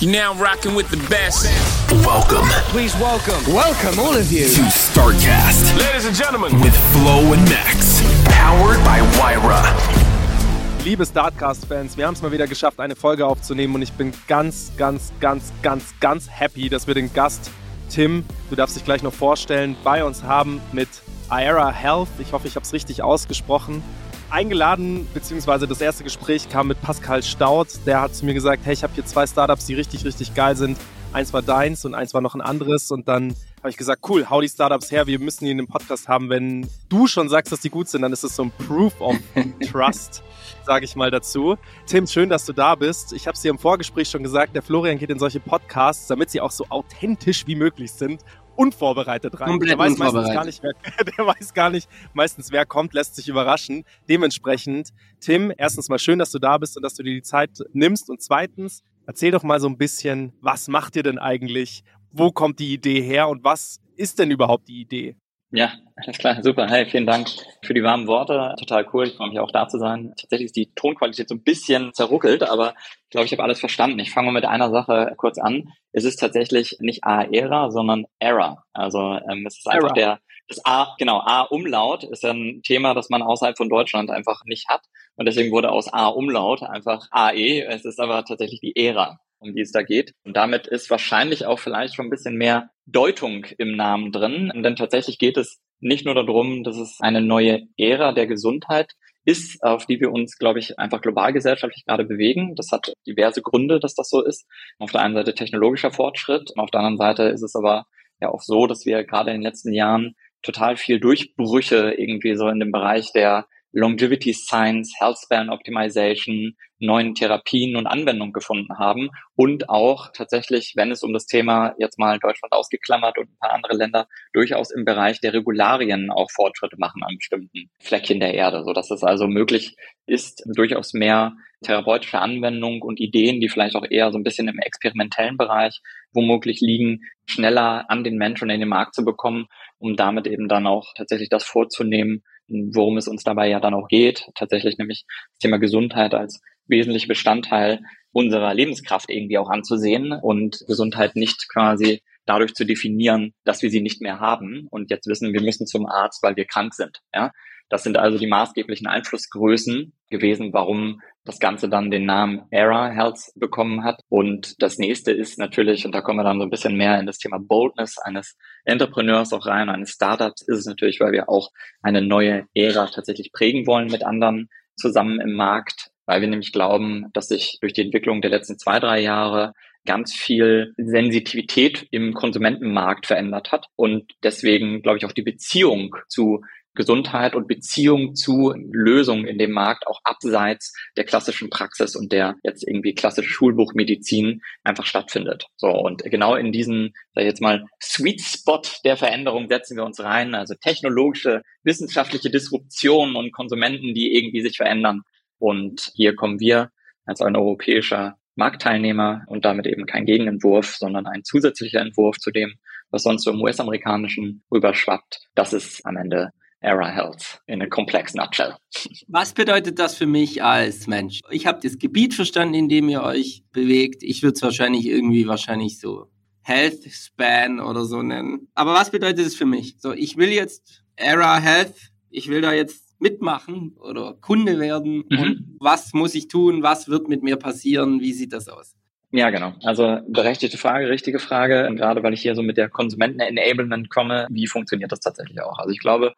You're now rocking with the best. Welcome Please welcome, welcome all of you. to StarCast Ladies and gentlemen, with Flo and Max. Powered by Wyra. Liebe Startcast-Fans, wir haben es mal wieder geschafft, eine Folge aufzunehmen und ich bin ganz, ganz, ganz, ganz, ganz happy, dass wir den Gast Tim, du darfst dich gleich noch vorstellen, bei uns haben mit Aera Health. Ich hoffe, ich habe es richtig ausgesprochen. Eingeladen, beziehungsweise das erste Gespräch kam mit Pascal Staud. Der hat zu mir gesagt, hey, ich habe hier zwei Startups, die richtig, richtig geil sind. Eins war deins und eins war noch ein anderes. Und dann habe ich gesagt, cool, hau die Startups her, wir müssen die in dem Podcast haben. Wenn du schon sagst, dass die gut sind, dann ist es so ein Proof of Trust, sage ich mal dazu. Tim, schön, dass du da bist. Ich habe es dir im Vorgespräch schon gesagt, der Florian geht in solche Podcasts, damit sie auch so authentisch wie möglich sind, unvorbereitet rein. Komplett der weiß meistens gar nicht, wer, der weiß gar nicht meistens, wer kommt, lässt sich überraschen. Dementsprechend, Tim, erstens mal schön, dass du da bist und dass du dir die Zeit nimmst. Und zweitens, erzähl doch mal so ein bisschen, was macht ihr denn eigentlich? Wo kommt die Idee her und was ist denn überhaupt die Idee? Ja, alles klar, super. Hey, vielen Dank für die warmen Worte. Total cool. Ich freue mich auch da zu sein. Tatsächlich ist die Tonqualität so ein bisschen zerruckelt, aber ich glaube, ich habe alles verstanden. Ich fange mal mit einer Sache kurz an. Es ist tatsächlich nicht A-Era, sondern Era. Also ähm, es ist einfach Era. der das A, genau, A-Umlaut ist ein Thema, das man außerhalb von Deutschland einfach nicht hat. Und deswegen wurde aus A-Umlaut einfach AE. Es ist aber tatsächlich die Ära, um die es da geht. Und damit ist wahrscheinlich auch vielleicht schon ein bisschen mehr Deutung im Namen drin. Denn tatsächlich geht es nicht nur darum, dass es eine neue Ära der Gesundheit ist, auf die wir uns, glaube ich, einfach global gesellschaftlich gerade bewegen. Das hat diverse Gründe, dass das so ist. Auf der einen Seite technologischer Fortschritt, auf der anderen Seite ist es aber ja auch so, dass wir gerade in den letzten Jahren total viel Durchbrüche irgendwie so in dem Bereich der Longevity Science, Health Span Optimization, neuen Therapien und Anwendungen gefunden haben. Und auch tatsächlich, wenn es um das Thema jetzt mal Deutschland ausgeklammert und ein paar andere Länder durchaus im Bereich der Regularien auch Fortschritte machen an bestimmten Fleckchen der Erde, so dass es also möglich ist, durchaus mehr therapeutische Anwendungen und Ideen, die vielleicht auch eher so ein bisschen im experimentellen Bereich womöglich liegen, schneller an den Menschen in den Markt zu bekommen, um damit eben dann auch tatsächlich das vorzunehmen, worum es uns dabei ja dann auch geht, tatsächlich nämlich das Thema Gesundheit als wesentlicher Bestandteil unserer Lebenskraft irgendwie auch anzusehen und Gesundheit nicht quasi dadurch zu definieren, dass wir sie nicht mehr haben und jetzt wissen, wir müssen zum Arzt, weil wir krank sind. Ja? Das sind also die maßgeblichen Einflussgrößen gewesen, warum das Ganze dann den Namen Era Health bekommen hat. Und das nächste ist natürlich, und da kommen wir dann so ein bisschen mehr in das Thema Boldness eines Entrepreneurs auch rein, eines Startups, ist es natürlich, weil wir auch eine neue Ära tatsächlich prägen wollen mit anderen zusammen im Markt, weil wir nämlich glauben, dass sich durch die Entwicklung der letzten zwei, drei Jahre ganz viel Sensitivität im Konsumentenmarkt verändert hat und deswegen, glaube ich, auch die Beziehung zu Gesundheit und Beziehung zu Lösungen in dem Markt auch abseits der klassischen Praxis und der jetzt irgendwie klassische Schulbuchmedizin einfach stattfindet. So und genau in diesen, sag ich jetzt mal, Sweet Spot der Veränderung setzen wir uns rein, also technologische, wissenschaftliche Disruption und Konsumenten, die irgendwie sich verändern. Und hier kommen wir als ein europäischer Marktteilnehmer und damit eben kein Gegenentwurf, sondern ein zusätzlicher Entwurf zu dem, was sonst so im US-amerikanischen rüberschwappt. Das ist am Ende Era Health in a complex nutshell. Was bedeutet das für mich als Mensch? Ich habe das Gebiet verstanden, in dem ihr euch bewegt. Ich würde es wahrscheinlich irgendwie wahrscheinlich so Health Span oder so nennen. Aber was bedeutet es für mich? So, ich will jetzt Era Health, ich will da jetzt mitmachen oder Kunde werden. Mhm. Und was muss ich tun? Was wird mit mir passieren? Wie sieht das aus? Ja, genau. Also berechtigte Frage, richtige Frage. Und gerade weil ich hier so mit der Konsumenten-Enablement komme, wie funktioniert das tatsächlich auch? Also ich glaube,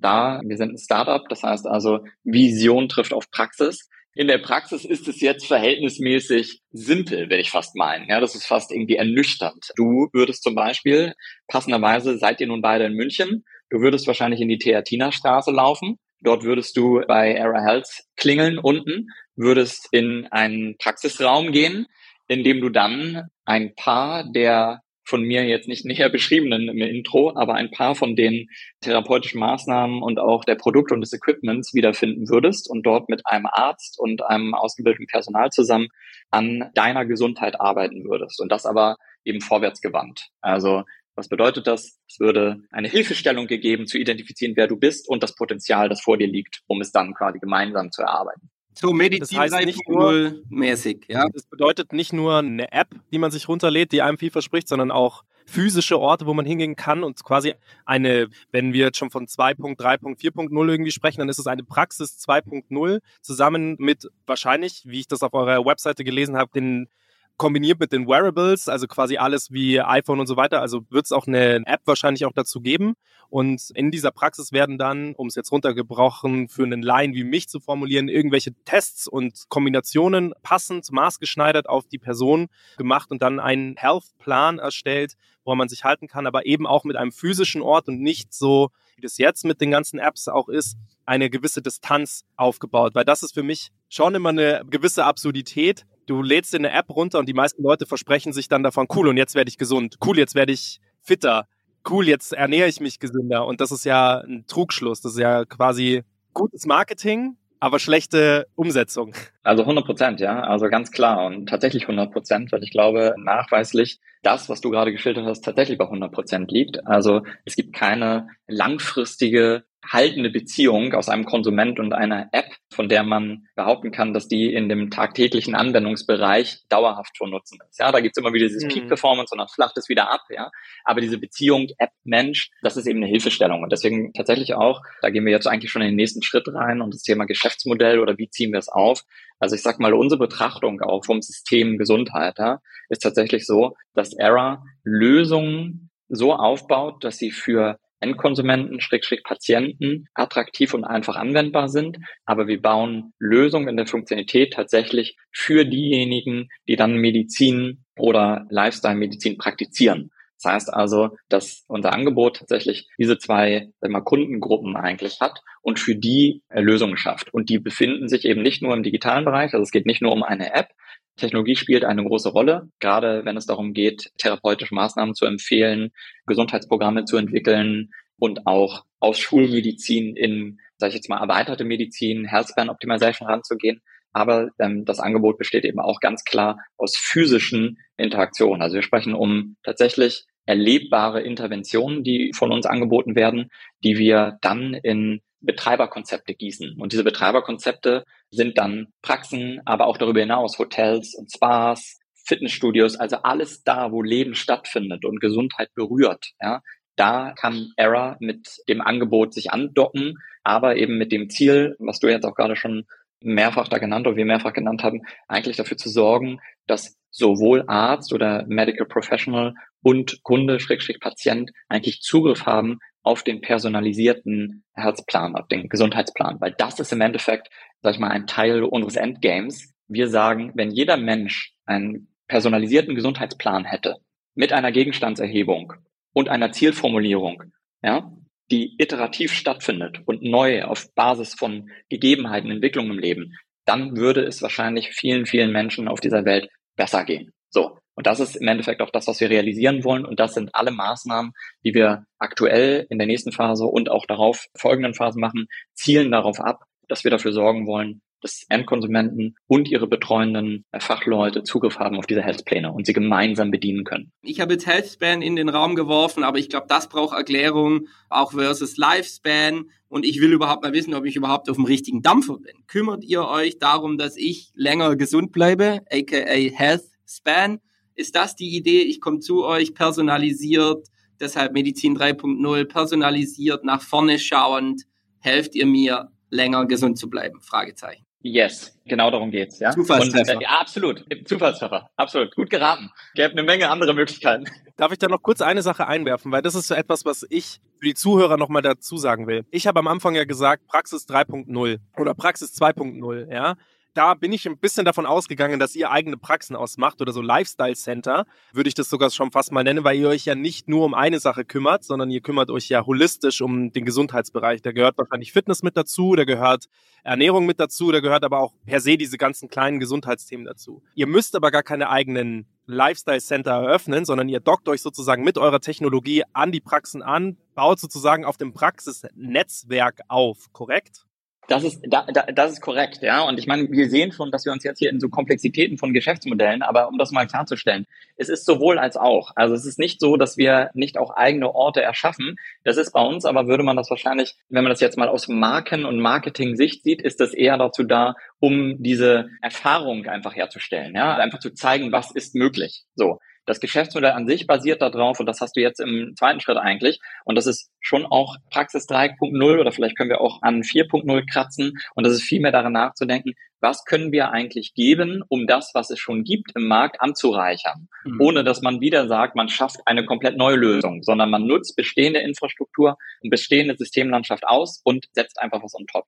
da, wir sind ein Startup, das heißt also, Vision trifft auf Praxis. In der Praxis ist es jetzt verhältnismäßig simpel, würde ich fast meinen. Ja, das ist fast irgendwie ernüchternd. Du würdest zum Beispiel, passenderweise seid ihr nun beide in München, du würdest wahrscheinlich in die Theatinerstraße laufen, Dort würdest du bei Era Health klingeln unten, würdest in einen Praxisraum gehen, in dem du dann ein paar der von mir jetzt nicht näher beschriebenen im Intro, aber ein paar von den therapeutischen Maßnahmen und auch der Produkte und des Equipments wiederfinden würdest und dort mit einem Arzt und einem ausgebildeten Personal zusammen an deiner Gesundheit arbeiten würdest. Und das aber eben vorwärtsgewandt. Also was bedeutet das? Es würde eine Hilfestellung gegeben, zu identifizieren, wer du bist und das Potenzial, das vor dir liegt, um es dann quasi gemeinsam zu erarbeiten. So Medizin das heißt nicht nur mäßig, ja. Das bedeutet nicht nur eine App, die man sich runterlädt, die einem viel verspricht, sondern auch physische Orte, wo man hingehen kann und quasi eine, wenn wir jetzt schon von 2.3.4.0 irgendwie sprechen, dann ist es eine Praxis 2.0 zusammen mit wahrscheinlich, wie ich das auf eurer Webseite gelesen habe, den kombiniert mit den Wearables, also quasi alles wie iPhone und so weiter. Also wird es auch eine App wahrscheinlich auch dazu geben. Und in dieser Praxis werden dann, um es jetzt runtergebrochen für einen Laien wie mich zu formulieren, irgendwelche Tests und Kombinationen passend, maßgeschneidert auf die Person gemacht und dann einen Health-Plan erstellt, woran man sich halten kann, aber eben auch mit einem physischen Ort und nicht so, wie das jetzt mit den ganzen Apps auch ist, eine gewisse Distanz aufgebaut. Weil das ist für mich schon immer eine gewisse Absurdität, du lädst dir eine App runter und die meisten Leute versprechen sich dann davon, cool, und jetzt werde ich gesund, cool, jetzt werde ich fitter, cool, jetzt ernähre ich mich gesünder. Und das ist ja ein Trugschluss. Das ist ja quasi gutes Marketing, aber schlechte Umsetzung. Also 100 Prozent, ja, also ganz klar und tatsächlich 100 Prozent, weil ich glaube nachweislich das, was du gerade geschildert hast, tatsächlich bei 100 Prozent liegt. Also es gibt keine langfristige haltende Beziehung aus einem Konsument und einer App, von der man behaupten kann, dass die in dem tagtäglichen Anwendungsbereich dauerhaft von Nutzen ist. Ja, da gibt's immer wieder dieses mhm. Peak Performance und dann flacht es wieder ab, ja. Aber diese Beziehung App-Mensch, das ist eben eine Hilfestellung. Und deswegen tatsächlich auch, da gehen wir jetzt eigentlich schon in den nächsten Schritt rein und das Thema Geschäftsmodell oder wie ziehen wir es auf. Also ich sag mal, unsere Betrachtung auch vom System Gesundheit ja, ist tatsächlich so, dass Era Lösungen so aufbaut, dass sie für Endkonsumenten, Schrägstrich Patienten attraktiv und einfach anwendbar sind. Aber wir bauen Lösungen in der Funktionalität tatsächlich für diejenigen, die dann Medizin oder Lifestyle-Medizin praktizieren. Das heißt also, dass unser Angebot tatsächlich diese zwei mal, Kundengruppen eigentlich hat und für die Lösungen schafft. Und die befinden sich eben nicht nur im digitalen Bereich, also es geht nicht nur um eine App, Technologie spielt eine große Rolle, gerade wenn es darum geht, therapeutische Maßnahmen zu empfehlen, Gesundheitsprogramme zu entwickeln und auch aus Schulmedizin in, sage ich jetzt mal, erweiterte Medizin, Healthspan Optimization ranzugehen. Aber ähm, das Angebot besteht eben auch ganz klar aus physischen Interaktionen. Also wir sprechen um tatsächlich erlebbare Interventionen, die von uns angeboten werden, die wir dann in Betreiberkonzepte gießen. Und diese Betreiberkonzepte sind dann Praxen, aber auch darüber hinaus Hotels und Spas, Fitnessstudios, also alles da, wo Leben stattfindet und Gesundheit berührt. Ja, da kann Era mit dem Angebot sich andocken, aber eben mit dem Ziel, was du jetzt auch gerade schon mehrfach da genannt oder wir mehrfach genannt haben, eigentlich dafür zu sorgen, dass sowohl Arzt oder Medical Professional und Kunde, Schrägstrich Patient eigentlich Zugriff haben auf den personalisierten Herzplan, auf den Gesundheitsplan, weil das ist im Endeffekt, sag ich mal, ein Teil unseres Endgames. Wir sagen, wenn jeder Mensch einen personalisierten Gesundheitsplan hätte, mit einer Gegenstandserhebung und einer Zielformulierung, ja, die iterativ stattfindet und neu auf Basis von Gegebenheiten, Entwicklungen im Leben, dann würde es wahrscheinlich vielen, vielen Menschen auf dieser Welt besser gehen. So. Und das ist im Endeffekt auch das, was wir realisieren wollen. Und das sind alle Maßnahmen, die wir aktuell in der nächsten Phase und auch darauf folgenden Phasen machen, zielen darauf ab, dass wir dafür sorgen wollen, dass Endkonsumenten und ihre betreuenden Fachleute Zugriff haben auf diese Healthpläne und sie gemeinsam bedienen können. Ich habe jetzt Healthspan in den Raum geworfen, aber ich glaube, das braucht Erklärung, auch versus Lifespan. Und ich will überhaupt mal wissen, ob ich überhaupt auf dem richtigen Dampfer bin. Kümmert ihr euch darum, dass ich länger gesund bleibe, aka Healthspan? Ist das die Idee? Ich komme zu euch personalisiert, deshalb Medizin 3.0, personalisiert, nach vorne schauend, helft ihr mir, länger gesund zu bleiben? Fragezeichen. Yes, genau darum geht's, ja. Zufallstreffer. Und, äh, ja, absolut. Zufallstreffer. Absolut. Gut geraten. Gäbe eine Menge andere Möglichkeiten. Darf ich da noch kurz eine Sache einwerfen, weil das ist so etwas, was ich für die Zuhörer nochmal dazu sagen will. Ich habe am Anfang ja gesagt, Praxis 3.0 oder Praxis 2.0, ja. Da bin ich ein bisschen davon ausgegangen, dass ihr eigene Praxen ausmacht oder so Lifestyle Center, würde ich das sogar schon fast mal nennen, weil ihr euch ja nicht nur um eine Sache kümmert, sondern ihr kümmert euch ja holistisch um den Gesundheitsbereich. Da gehört wahrscheinlich Fitness mit dazu, da gehört Ernährung mit dazu, da gehört aber auch per se diese ganzen kleinen Gesundheitsthemen dazu. Ihr müsst aber gar keine eigenen Lifestyle Center eröffnen, sondern ihr dockt euch sozusagen mit eurer Technologie an die Praxen an, baut sozusagen auf dem Praxisnetzwerk auf, korrekt? Das ist, da, da, das ist korrekt, ja. Und ich meine, wir sehen schon, dass wir uns jetzt hier in so Komplexitäten von Geschäftsmodellen, aber um das mal klarzustellen, es ist sowohl als auch. Also es ist nicht so, dass wir nicht auch eigene Orte erschaffen. Das ist bei uns, aber würde man das wahrscheinlich, wenn man das jetzt mal aus Marken- und Marketing-Sicht sieht, ist das eher dazu da, um diese Erfahrung einfach herzustellen, ja. Einfach zu zeigen, was ist möglich. So. Das Geschäftsmodell an sich basiert darauf, und das hast du jetzt im zweiten Schritt eigentlich, und das ist schon auch Praxis 3.0 oder vielleicht können wir auch an 4.0 kratzen, und das ist viel mehr daran nachzudenken, was können wir eigentlich geben, um das, was es schon gibt im Markt anzureichern, mhm. ohne dass man wieder sagt, man schafft eine komplett neue Lösung, sondern man nutzt bestehende Infrastruktur und bestehende Systemlandschaft aus und setzt einfach was on top.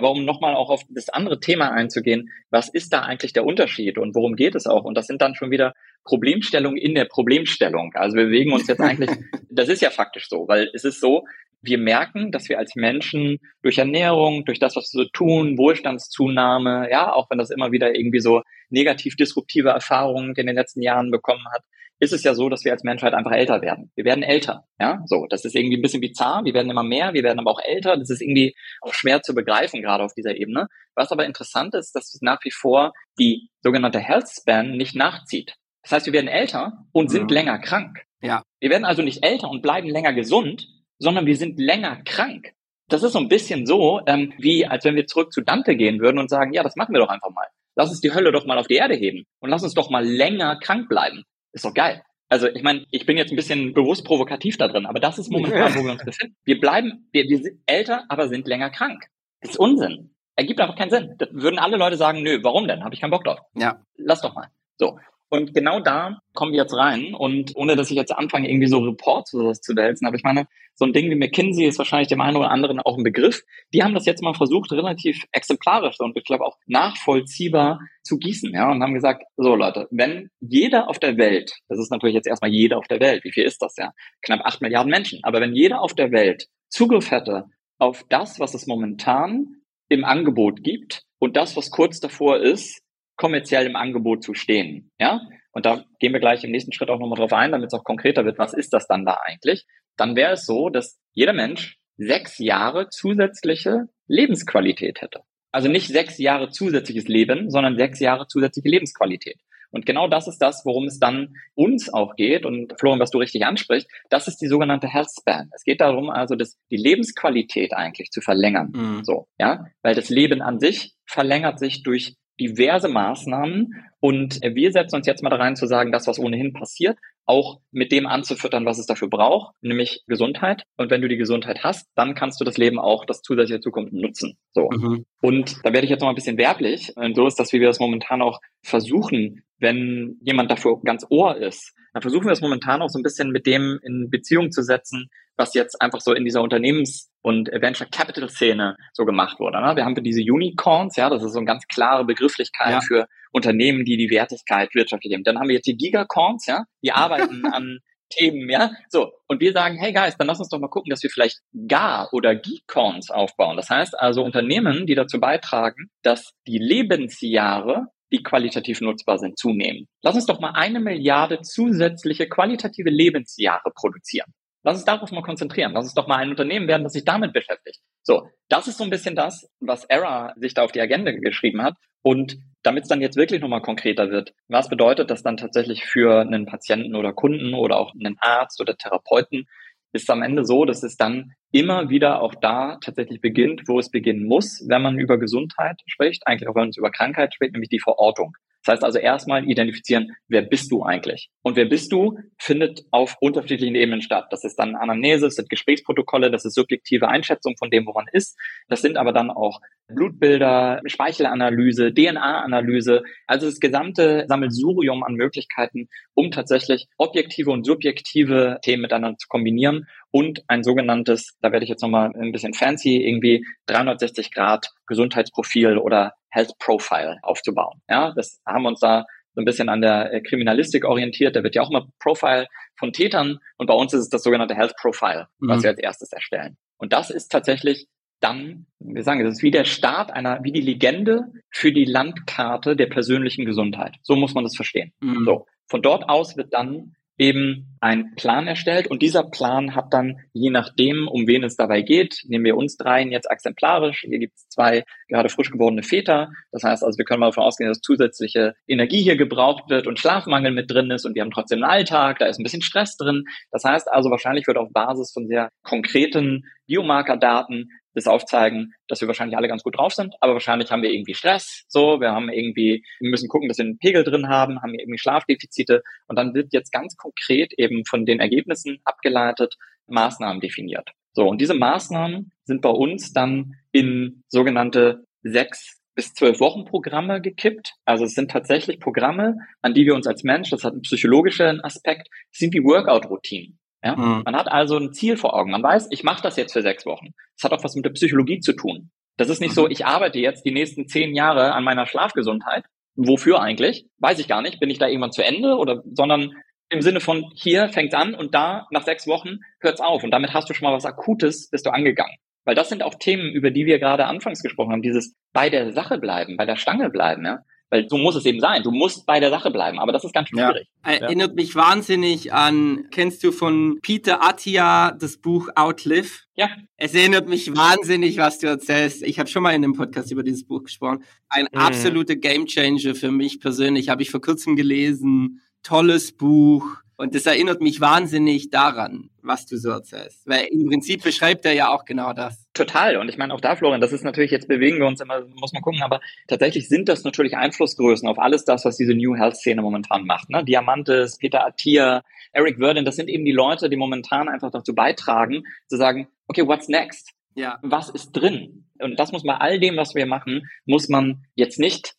Aber um nochmal auch auf das andere Thema einzugehen, was ist da eigentlich der Unterschied und worum geht es auch? Und das sind dann schon wieder Problemstellungen in der Problemstellung. Also wir bewegen uns jetzt eigentlich, das ist ja faktisch so, weil es ist so, wir merken, dass wir als Menschen durch Ernährung, durch das, was wir so tun, Wohlstandszunahme, ja, auch wenn das immer wieder irgendwie so negativ disruptive Erfahrungen in den letzten Jahren bekommen hat, ist es ja so, dass wir als Menschheit einfach älter werden. Wir werden älter, ja, so. Das ist irgendwie ein bisschen bizarr. Wir werden immer mehr, wir werden aber auch älter. Das ist irgendwie auch schwer zu begreifen, gerade auf dieser Ebene. Was aber interessant ist, dass nach wie vor die sogenannte Health Span nicht nachzieht. Das heißt, wir werden älter und sind ja. länger krank. Ja. Wir werden also nicht älter und bleiben länger gesund, sondern wir sind länger krank. Das ist so ein bisschen so, ähm, wie als wenn wir zurück zu Dante gehen würden und sagen, ja, das machen wir doch einfach mal. Lass uns die Hölle doch mal auf die Erde heben und lass uns doch mal länger krank bleiben. Ist doch geil. Also ich meine, ich bin jetzt ein bisschen bewusst provokativ da drin, aber das ist momentan, wo wir uns befinden. Wir bleiben, wir, wir sind älter, aber sind länger krank. Das ist Unsinn. Ergibt einfach keinen Sinn. Da würden alle Leute sagen, nö, warum denn? Habe ich keinen Bock drauf. Ja. Lass doch mal. So. Und genau da kommen wir jetzt rein. Und ohne dass ich jetzt anfange, irgendwie so Reports oder sowas zu wälzen, aber ich meine, so ein Ding wie McKinsey ist wahrscheinlich dem einen oder anderen auch ein Begriff. Die haben das jetzt mal versucht, relativ exemplarisch und ich glaube auch nachvollziehbar zu gießen, ja, und haben gesagt, so Leute, wenn jeder auf der Welt, das ist natürlich jetzt erstmal jeder auf der Welt, wie viel ist das ja? Knapp acht Milliarden Menschen, aber wenn jeder auf der Welt Zugriff hätte auf das, was es momentan im Angebot gibt und das, was kurz davor ist, kommerziell im Angebot zu stehen. Ja? Und da gehen wir gleich im nächsten Schritt auch nochmal drauf ein, damit es auch konkreter wird, was ist das dann da eigentlich? Dann wäre es so, dass jeder Mensch sechs Jahre zusätzliche Lebensqualität hätte. Also nicht sechs Jahre zusätzliches Leben, sondern sechs Jahre zusätzliche Lebensqualität. Und genau das ist das, worum es dann uns auch geht. Und Florian, was du richtig ansprichst, das ist die sogenannte Health Span. Es geht darum, also das, die Lebensqualität eigentlich zu verlängern. Mhm. So, ja, weil das Leben an sich verlängert sich durch diverse Maßnahmen und wir setzen uns jetzt mal da rein zu sagen, das, was ohnehin passiert, auch mit dem anzufüttern, was es dafür braucht, nämlich Gesundheit. Und wenn du die Gesundheit hast, dann kannst du das Leben auch, das zusätzliche Zukunft nutzen. So. Mhm. Und da werde ich jetzt noch ein bisschen werblich. Und so ist das, wie wir das momentan auch versuchen, wenn jemand dafür ganz ohr ist. Dann versuchen wir es momentan auch so ein bisschen mit dem in Beziehung zu setzen, was jetzt einfach so in dieser Unternehmens- und Venture Capital Szene so gemacht wurde. Ne? Wir haben diese Unicorns, ja, das ist so eine ganz klare Begrifflichkeit ja. für Unternehmen, die die Wertigkeit wirtschaftlich haben. Dann haben wir jetzt die Gigacorns, ja, die arbeiten an Themen, ja. So, und wir sagen, hey Guys, dann lass uns doch mal gucken, dass wir vielleicht Gar- oder Geekcorns aufbauen. Das heißt also Unternehmen, die dazu beitragen, dass die Lebensjahre die qualitativ nutzbar sind, zunehmen. Lass uns doch mal eine Milliarde zusätzliche qualitative Lebensjahre produzieren. Lass uns darauf mal konzentrieren. Lass uns doch mal ein Unternehmen werden, das sich damit beschäftigt. So, das ist so ein bisschen das, was Era sich da auf die Agenda geschrieben hat. Und damit es dann jetzt wirklich nochmal konkreter wird, was bedeutet das dann tatsächlich für einen Patienten oder Kunden oder auch einen Arzt oder Therapeuten, ist am Ende so, dass es dann immer wieder auch da tatsächlich beginnt, wo es beginnen muss, wenn man über Gesundheit spricht, eigentlich auch wenn man über Krankheit spricht, nämlich die Verortung. Das heißt also erstmal identifizieren, wer bist du eigentlich? Und wer bist du, findet auf unterschiedlichen Ebenen statt. Das ist dann Anamnese, das sind Gesprächsprotokolle, das ist subjektive Einschätzung von dem, wo man ist. Das sind aber dann auch Blutbilder, Speichelanalyse, DNA-Analyse, also das gesamte Sammelsurium an Möglichkeiten, um tatsächlich objektive und subjektive Themen miteinander zu kombinieren und ein sogenanntes, da werde ich jetzt nochmal ein bisschen fancy, irgendwie 360 Grad Gesundheitsprofil oder Health Profile aufzubauen. Ja, das haben wir uns da so ein bisschen an der äh, Kriminalistik orientiert. Da wird ja auch immer Profile von Tätern und bei uns ist es das sogenannte Health Profile, was mhm. wir als erstes erstellen. Und das ist tatsächlich dann, wir sagen, es ist wie der Start einer, wie die Legende für die Landkarte der persönlichen Gesundheit. So muss man das verstehen. Mhm. So. Von dort aus wird dann eben ein Plan erstellt. Und dieser Plan hat dann, je nachdem, um wen es dabei geht, nehmen wir uns dreien jetzt exemplarisch, hier gibt es zwei gerade frisch gewordene Väter, das heißt also, wir können mal davon ausgehen, dass zusätzliche Energie hier gebraucht wird und Schlafmangel mit drin ist und wir haben trotzdem einen Alltag, da ist ein bisschen Stress drin, das heißt also, wahrscheinlich wird auf Basis von sehr konkreten Biomarkerdaten das aufzeigen, dass wir wahrscheinlich alle ganz gut drauf sind, aber wahrscheinlich haben wir irgendwie Stress, so, wir haben irgendwie, wir müssen gucken, dass wir einen Pegel drin haben, haben irgendwie Schlafdefizite und dann wird jetzt ganz konkret eben von den Ergebnissen abgeleitet Maßnahmen definiert. So, und diese Maßnahmen sind bei uns dann in sogenannte sechs bis zwölf Wochen Programme gekippt. Also es sind tatsächlich Programme, an die wir uns als Mensch, das hat einen psychologischen Aspekt, sind wie Workout-Routinen. Ja? Mhm. Man hat also ein Ziel vor Augen. Man weiß, ich mache das jetzt für sechs Wochen. Das hat auch was mit der Psychologie zu tun. Das ist nicht mhm. so, ich arbeite jetzt die nächsten zehn Jahre an meiner Schlafgesundheit. Wofür eigentlich? Weiß ich gar nicht. Bin ich da irgendwann zu Ende oder, sondern im Sinne von hier fängt's an und da nach sechs Wochen hört's auf. Und damit hast du schon mal was Akutes, bist du angegangen. Weil das sind auch Themen, über die wir gerade anfangs gesprochen haben. Dieses bei der Sache bleiben, bei der Stange bleiben, ja. Weil so muss es eben sein. Du musst bei der Sache bleiben. Aber das ist ganz schwierig. Ja. Erinnert mich wahnsinnig an, kennst du von Peter Attia das Buch Outlive? Ja. Es erinnert mich wahnsinnig, was du erzählst. Ich habe schon mal in einem Podcast über dieses Buch gesprochen. Ein mhm. absoluter Gamechanger für mich persönlich. Habe ich vor kurzem gelesen. Tolles Buch und das erinnert mich wahnsinnig daran, was du so erzählst. Weil im Prinzip beschreibt er ja auch genau das. Total. Und ich meine auch da, Florian, das ist natürlich, jetzt bewegen wir uns immer, muss man gucken, aber tatsächlich sind das natürlich Einflussgrößen auf alles das, was diese New Health-Szene momentan macht. Ne? Diamantes, Peter Attia, Eric Verdin, das sind eben die Leute, die momentan einfach dazu beitragen, zu sagen, okay, what's next? Ja. Was ist drin? Und das muss man all dem, was wir machen, muss man jetzt nicht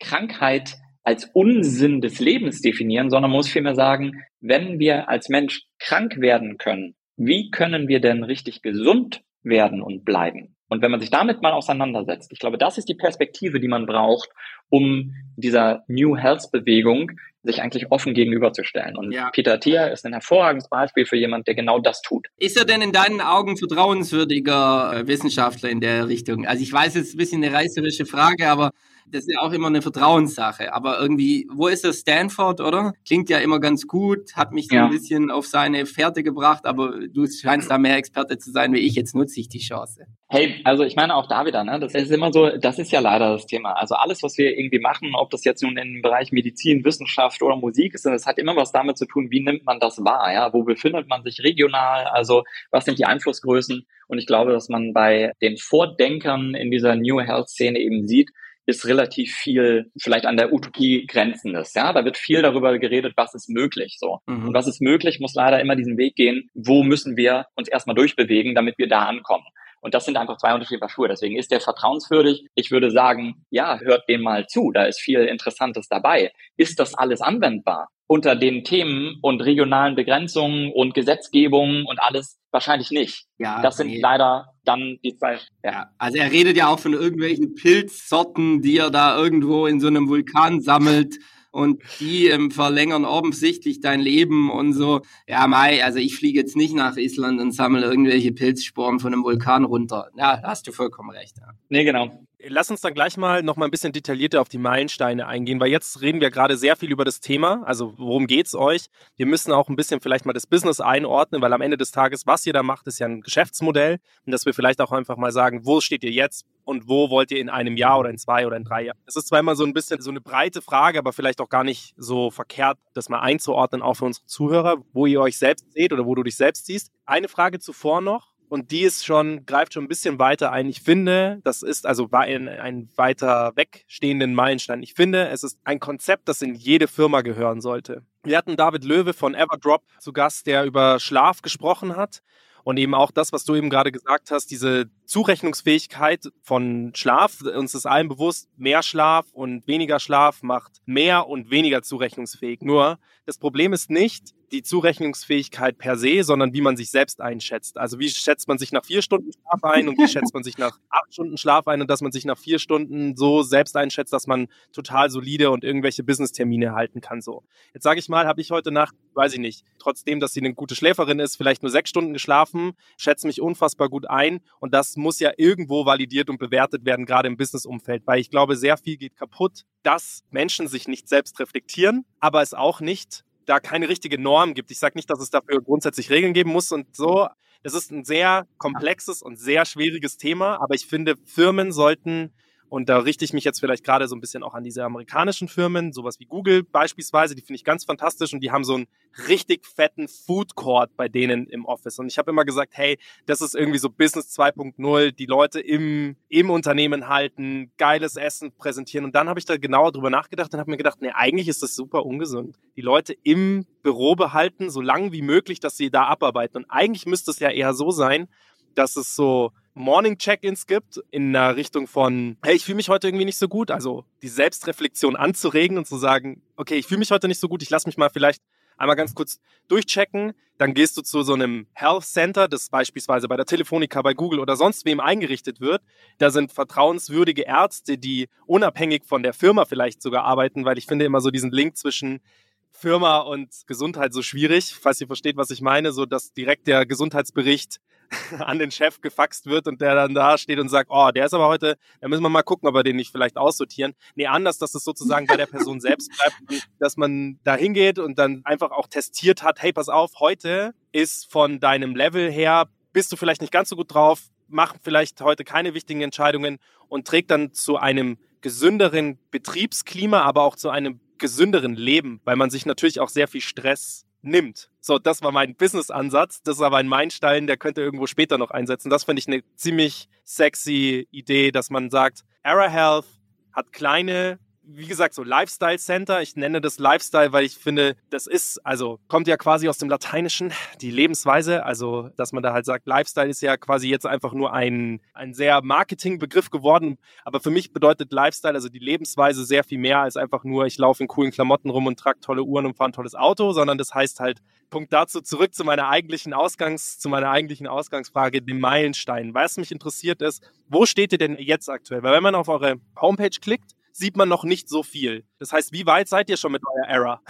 Krankheit als Unsinn des Lebens definieren, sondern muss vielmehr sagen, wenn wir als Mensch krank werden können, wie können wir denn richtig gesund werden und bleiben? Und wenn man sich damit mal auseinandersetzt, ich glaube, das ist die Perspektive, die man braucht, um dieser New Health Bewegung sich eigentlich offen gegenüberzustellen. Und ja. Peter Thier ist ein hervorragendes Beispiel für jemand, der genau das tut. Ist er denn in deinen Augen vertrauenswürdiger äh, Wissenschaftler in der Richtung? Also ich weiß, es ist ein bisschen eine reißerische Frage, aber das ist ja auch immer eine Vertrauenssache. Aber irgendwie, wo ist das Stanford, oder? Klingt ja immer ganz gut, hat mich so ja. ein bisschen auf seine Fährte gebracht, aber du scheinst da mehr Experte zu sein wie ich. Jetzt nutze ich die Chance. Hey, also ich meine auch da wieder, ne? Das ist immer so, das ist ja leider das Thema. Also alles, was wir irgendwie machen, ob das jetzt nun im Bereich Medizin, Wissenschaft oder Musik ist, das hat immer was damit zu tun, wie nimmt man das wahr, ja? Wo befindet man sich regional? Also was sind die Einflussgrößen? Und ich glaube, dass man bei den Vordenkern in dieser New Health Szene eben sieht, ist relativ viel vielleicht an der Utopie grenzendes. Ja, da wird viel darüber geredet, was ist möglich. So mhm. und was ist möglich, muss leider immer diesen Weg gehen. Wo müssen wir uns erstmal durchbewegen, damit wir da ankommen? Und das sind einfach zwei unterschiedliche Paar Schuhe. Deswegen ist der vertrauenswürdig. Ich würde sagen, ja, hört dem mal zu. Da ist viel Interessantes dabei. Ist das alles anwendbar? Unter den Themen und regionalen Begrenzungen und Gesetzgebungen und alles wahrscheinlich nicht. Ja, das sind nee. leider dann die zwei. Ja. ja. also er redet ja auch von irgendwelchen Pilzsorten, die er da irgendwo in so einem Vulkan sammelt und die ähm, verlängern offensichtlich dein Leben und so. Ja, Mai, also ich fliege jetzt nicht nach Island und sammle irgendwelche Pilzsporen von einem Vulkan runter. Ja, da hast du vollkommen recht. Ja. Nee, genau. Lass uns dann gleich mal noch mal ein bisschen detaillierter auf die Meilensteine eingehen, weil jetzt reden wir gerade sehr viel über das Thema. Also worum geht's euch? Wir müssen auch ein bisschen vielleicht mal das Business einordnen, weil am Ende des Tages, was ihr da macht, ist ja ein Geschäftsmodell und dass wir vielleicht auch einfach mal sagen, wo steht ihr jetzt? und wo wollt ihr in einem Jahr oder in zwei oder in drei Jahren? Das ist zwar immer so ein bisschen so eine breite Frage, aber vielleicht auch gar nicht so verkehrt, das mal einzuordnen, auch für unsere Zuhörer, wo ihr euch selbst seht oder wo du dich selbst siehst. Eine Frage zuvor noch. Und die ist schon, greift schon ein bisschen weiter ein. Ich finde, das ist also ein, ein weiter wegstehenden Meilenstein. Ich finde, es ist ein Konzept, das in jede Firma gehören sollte. Wir hatten David Löwe von Everdrop zu Gast, der über Schlaf gesprochen hat und eben auch das, was du eben gerade gesagt hast, diese Zurechnungsfähigkeit von Schlaf. Uns ist allen bewusst, mehr Schlaf und weniger Schlaf macht mehr und weniger zurechnungsfähig. Nur das Problem ist nicht, die Zurechnungsfähigkeit per se, sondern wie man sich selbst einschätzt. Also wie schätzt man sich nach vier Stunden Schlaf ein und wie schätzt man sich nach acht Stunden Schlaf ein und dass man sich nach vier Stunden so selbst einschätzt, dass man total solide und irgendwelche Business-Termine halten kann. So. Jetzt sage ich mal, habe ich heute Nacht, weiß ich nicht, trotzdem, dass sie eine gute Schläferin ist, vielleicht nur sechs Stunden geschlafen, schätze mich unfassbar gut ein und das muss ja irgendwo validiert und bewertet werden, gerade im Business-Umfeld, weil ich glaube, sehr viel geht kaputt, dass Menschen sich nicht selbst reflektieren, aber es auch nicht da keine richtige Norm gibt. Ich sage nicht, dass es dafür grundsätzlich Regeln geben muss und so. Das ist ein sehr komplexes und sehr schwieriges Thema, aber ich finde, Firmen sollten und da richte ich mich jetzt vielleicht gerade so ein bisschen auch an diese amerikanischen Firmen, sowas wie Google beispielsweise, die finde ich ganz fantastisch und die haben so einen richtig fetten Food Court bei denen im Office. Und ich habe immer gesagt, hey, das ist irgendwie so Business 2.0, die Leute im, im Unternehmen halten, geiles Essen präsentieren. Und dann habe ich da genauer drüber nachgedacht und habe mir gedacht, nee, eigentlich ist das super ungesund. Die Leute im Büro behalten, so lang wie möglich, dass sie da abarbeiten. Und eigentlich müsste es ja eher so sein, dass es so Morning-Check-ins gibt in der Richtung von, hey, ich fühle mich heute irgendwie nicht so gut. Also die Selbstreflexion anzuregen und zu sagen, okay, ich fühle mich heute nicht so gut, ich lasse mich mal vielleicht einmal ganz kurz durchchecken. Dann gehst du zu so einem Health Center, das beispielsweise bei der Telefonica, bei Google oder sonst wem eingerichtet wird. Da sind vertrauenswürdige Ärzte, die unabhängig von der Firma vielleicht sogar arbeiten, weil ich finde immer so diesen Link zwischen Firma und Gesundheit so schwierig, falls ihr versteht, was ich meine, so dass direkt der Gesundheitsbericht an den Chef gefaxt wird und der dann da steht und sagt, oh, der ist aber heute, da müssen wir mal gucken, ob wir den nicht vielleicht aussortieren. Nee, anders, dass es sozusagen bei der Person selbst bleibt, dass man da hingeht und dann einfach auch testiert hat, hey, pass auf, heute ist von deinem Level her, bist du vielleicht nicht ganz so gut drauf, mach vielleicht heute keine wichtigen Entscheidungen und trägt dann zu einem gesünderen Betriebsklima, aber auch zu einem gesünderen Leben, weil man sich natürlich auch sehr viel Stress nimmt. So, das war mein Business-Ansatz. Das ist aber ein Meilenstein, der könnte irgendwo später noch einsetzen. Das finde ich eine ziemlich sexy Idee, dass man sagt, Era Health hat kleine wie gesagt, so Lifestyle Center. Ich nenne das Lifestyle, weil ich finde, das ist, also kommt ja quasi aus dem Lateinischen, die Lebensweise. Also, dass man da halt sagt, Lifestyle ist ja quasi jetzt einfach nur ein, ein sehr Marketingbegriff geworden. Aber für mich bedeutet Lifestyle, also die Lebensweise, sehr viel mehr als einfach nur, ich laufe in coolen Klamotten rum und trage tolle Uhren und fahre ein tolles Auto, sondern das heißt halt, Punkt dazu zurück zu meiner eigentlichen Ausgangs, zu meiner eigentlichen Ausgangsfrage, dem Meilenstein. Was mich interessiert ist, wo steht ihr denn jetzt aktuell? Weil wenn man auf eure Homepage klickt, sieht man noch nicht so viel. Das heißt, wie weit seid ihr schon mit eurer Era?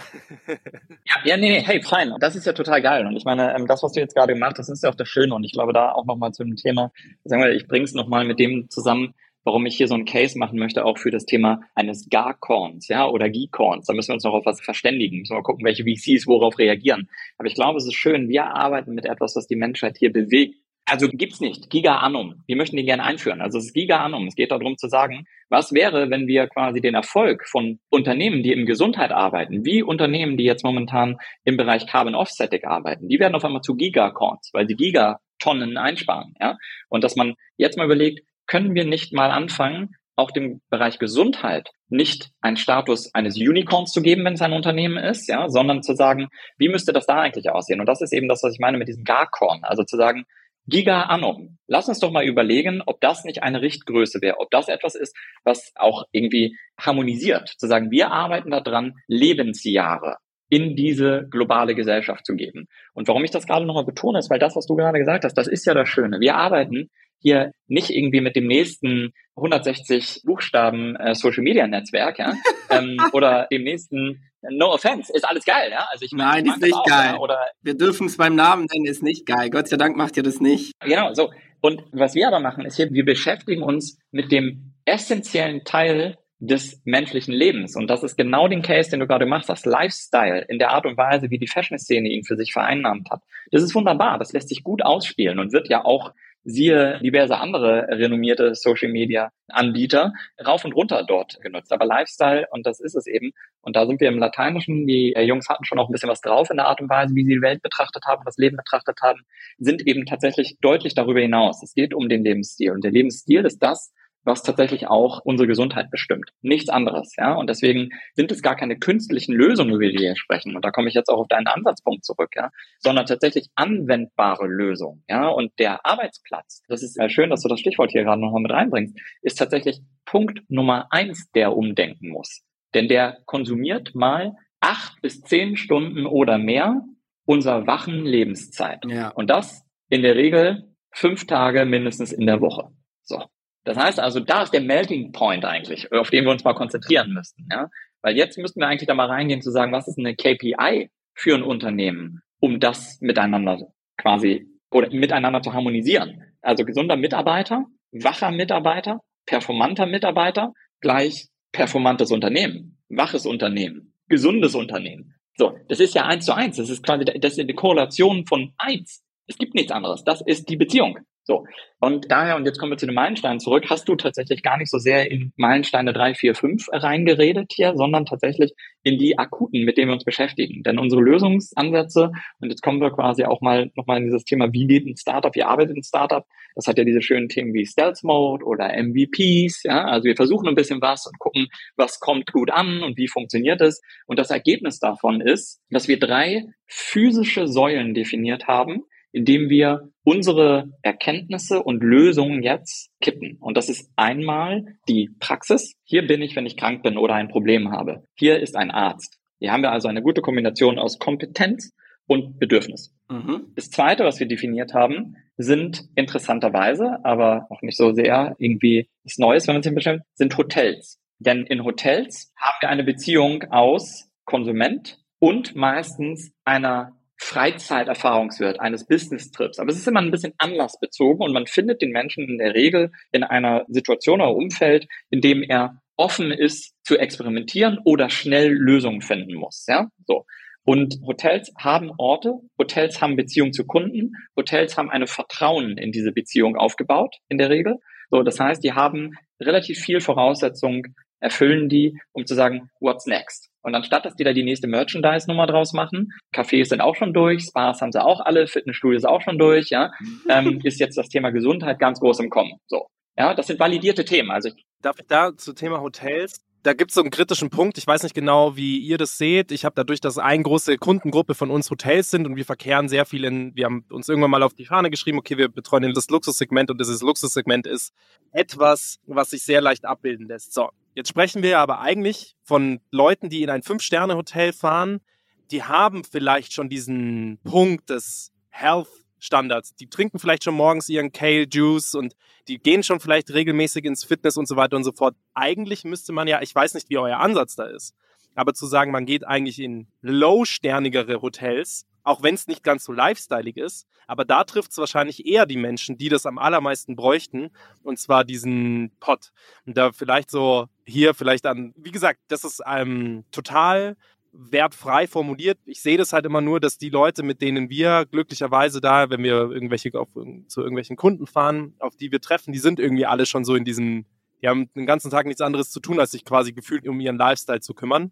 ja, ja, nee, nee, hey, fein. Das ist ja total geil. Und ich meine, ähm, das, was du jetzt gerade gemacht hast, ist ja auch das Schöne. Und ich glaube, da auch nochmal zu dem Thema, sagen wir, ich bringe es nochmal mit dem zusammen, warum ich hier so einen Case machen möchte, auch für das Thema eines Gar-Corns, ja, oder G-Corns. Da müssen wir uns noch auf was verständigen. Müssen wir mal gucken, welche VCs worauf reagieren. Aber ich glaube, es ist schön, wir arbeiten mit etwas, was die Menschheit hier bewegt also gibt's nicht. Giga Annum. Wir möchten die gerne einführen. Also es ist Giga Annum. Es geht darum zu sagen, was wäre, wenn wir quasi den Erfolg von Unternehmen, die in Gesundheit arbeiten, wie Unternehmen, die jetzt momentan im Bereich Carbon Offsetting arbeiten, die werden auf einmal zu Gigacorns, weil sie Gigatonnen einsparen. Ja? Und dass man jetzt mal überlegt, können wir nicht mal anfangen, auch dem Bereich Gesundheit nicht einen Status eines Unicorns zu geben, wenn es ein Unternehmen ist, ja, sondern zu sagen, wie müsste das da eigentlich aussehen? Und das ist eben das, was ich meine mit diesem Garcorn. Also zu sagen, Giga Annum. Lass uns doch mal überlegen, ob das nicht eine Richtgröße wäre, ob das etwas ist, was auch irgendwie harmonisiert. Zu sagen, wir arbeiten daran, Lebensjahre in diese globale Gesellschaft zu geben. Und warum ich das gerade nochmal betone, ist, weil das, was du gerade gesagt hast, das ist ja das Schöne. Wir arbeiten hier nicht irgendwie mit dem nächsten 160 Buchstaben äh, Social Media Netzwerk, ja, ähm, oder dem nächsten No offense, ist alles geil, ja? Also ich meine, Nein, ist nicht auch, geil. Oder wir dürfen es beim Namen nennen, ist nicht geil. Gott sei Dank macht ihr das nicht. Genau, so. Und was wir aber machen, ist hier, wir beschäftigen uns mit dem essentiellen Teil des menschlichen Lebens. Und das ist genau den Case, den du gerade machst, das Lifestyle in der Art und Weise, wie die Fashion-Szene ihn für sich vereinnahmt hat. Das ist wunderbar. Das lässt sich gut ausspielen und wird ja auch siehe diverse andere renommierte Social Media Anbieter rauf und runter dort genutzt. Aber Lifestyle, und das ist es eben, und da sind wir im Lateinischen, die äh, Jungs hatten schon auch ein bisschen was drauf in der Art und Weise, wie sie die Welt betrachtet haben, das Leben betrachtet haben, sind eben tatsächlich deutlich darüber hinaus. Es geht um den Lebensstil. Und der Lebensstil ist das, was tatsächlich auch unsere Gesundheit bestimmt. Nichts anderes, ja. Und deswegen sind es gar keine künstlichen Lösungen, über die wir hier sprechen. Und da komme ich jetzt auch auf deinen Ansatzpunkt zurück, ja. Sondern tatsächlich anwendbare Lösungen, ja. Und der Arbeitsplatz, das ist ja schön, dass du das Stichwort hier gerade nochmal mit reinbringst, ist tatsächlich Punkt Nummer eins, der umdenken muss. Denn der konsumiert mal acht bis zehn Stunden oder mehr unserer wachen Lebenszeit. Ja. Und das in der Regel fünf Tage mindestens in der Woche. So. Das heißt also, da ist der Melting Point eigentlich, auf den wir uns mal konzentrieren müssten. Ja? Weil jetzt müssten wir eigentlich da mal reingehen zu sagen, was ist eine KPI für ein Unternehmen, um das miteinander quasi oder miteinander zu harmonisieren. Also gesunder Mitarbeiter, wacher Mitarbeiter, performanter Mitarbeiter gleich performantes Unternehmen, waches Unternehmen, gesundes Unternehmen. So, das ist ja eins zu eins. Das ist quasi, das ist eine Korrelation von eins. Es gibt nichts anderes. Das ist die Beziehung. So. Und daher, und jetzt kommen wir zu den Meilensteinen zurück, hast du tatsächlich gar nicht so sehr in Meilensteine 3, 4, 5 reingeredet hier, sondern tatsächlich in die akuten, mit denen wir uns beschäftigen. Denn unsere Lösungsansätze, und jetzt kommen wir quasi auch mal nochmal in dieses Thema, wie geht ein Startup, wie arbeitet ein Startup, das hat ja diese schönen Themen wie Stealth Mode oder MVPs, ja, also wir versuchen ein bisschen was und gucken, was kommt gut an und wie funktioniert es. Und das Ergebnis davon ist, dass wir drei physische Säulen definiert haben, indem wir unsere Erkenntnisse und Lösungen jetzt kippen. Und das ist einmal die Praxis. Hier bin ich, wenn ich krank bin oder ein Problem habe. Hier ist ein Arzt. Hier haben wir also eine gute Kombination aus Kompetenz und Bedürfnis. Mhm. Das zweite, was wir definiert haben, sind interessanterweise, aber auch nicht so sehr irgendwie das Neues, wenn man sich bestimmt, sind Hotels. Denn in Hotels haben wir eine Beziehung aus Konsument und meistens einer Freizeiterfahrungswert eines Business-Trips. Aber es ist immer ein bisschen anlassbezogen und man findet den Menschen in der Regel in einer Situation oder Umfeld, in dem er offen ist zu experimentieren oder schnell Lösungen finden muss. Ja, so. Und Hotels haben Orte, Hotels haben Beziehungen zu Kunden, Hotels haben eine Vertrauen in diese Beziehung aufgebaut, in der Regel. So, das heißt, die haben relativ viel Voraussetzung, erfüllen die, um zu sagen, what's next? Und anstatt, dass die da die nächste Merchandise-Nummer draus machen, Cafés sind auch schon durch, Spas haben sie auch alle, Fitnessstudios auch schon durch, ja, ähm, ist jetzt das Thema Gesundheit ganz groß im Kommen. So. Ja, das sind validierte Themen. Also Darf ich da zu Thema Hotels? Da gibt es so einen kritischen Punkt. Ich weiß nicht genau, wie ihr das seht. Ich habe dadurch, dass eine große Kundengruppe von uns Hotels sind und wir verkehren sehr viel in, wir haben uns irgendwann mal auf die Fahne geschrieben, okay, wir betreuen das Luxussegment und dieses Luxussegment ist etwas, was sich sehr leicht abbilden lässt. So, jetzt sprechen wir aber eigentlich von Leuten, die in ein Fünf-Sterne-Hotel fahren, die haben vielleicht schon diesen Punkt des Health Standards. Die trinken vielleicht schon morgens ihren Kale Juice und die gehen schon vielleicht regelmäßig ins Fitness und so weiter und so fort. Eigentlich müsste man ja, ich weiß nicht, wie euer Ansatz da ist, aber zu sagen, man geht eigentlich in low-sternigere Hotels, auch wenn es nicht ganz so lifestyleig ist, aber da trifft es wahrscheinlich eher die Menschen, die das am allermeisten bräuchten, und zwar diesen Pot. Und da vielleicht so hier vielleicht an, wie gesagt, das ist ähm, total wertfrei formuliert. Ich sehe das halt immer nur, dass die Leute, mit denen wir glücklicherweise da, wenn wir irgendwelche auf, zu irgendwelchen Kunden fahren, auf die wir treffen, die sind irgendwie alle schon so in diesem, die haben den ganzen Tag nichts anderes zu tun, als sich quasi gefühlt um ihren Lifestyle zu kümmern.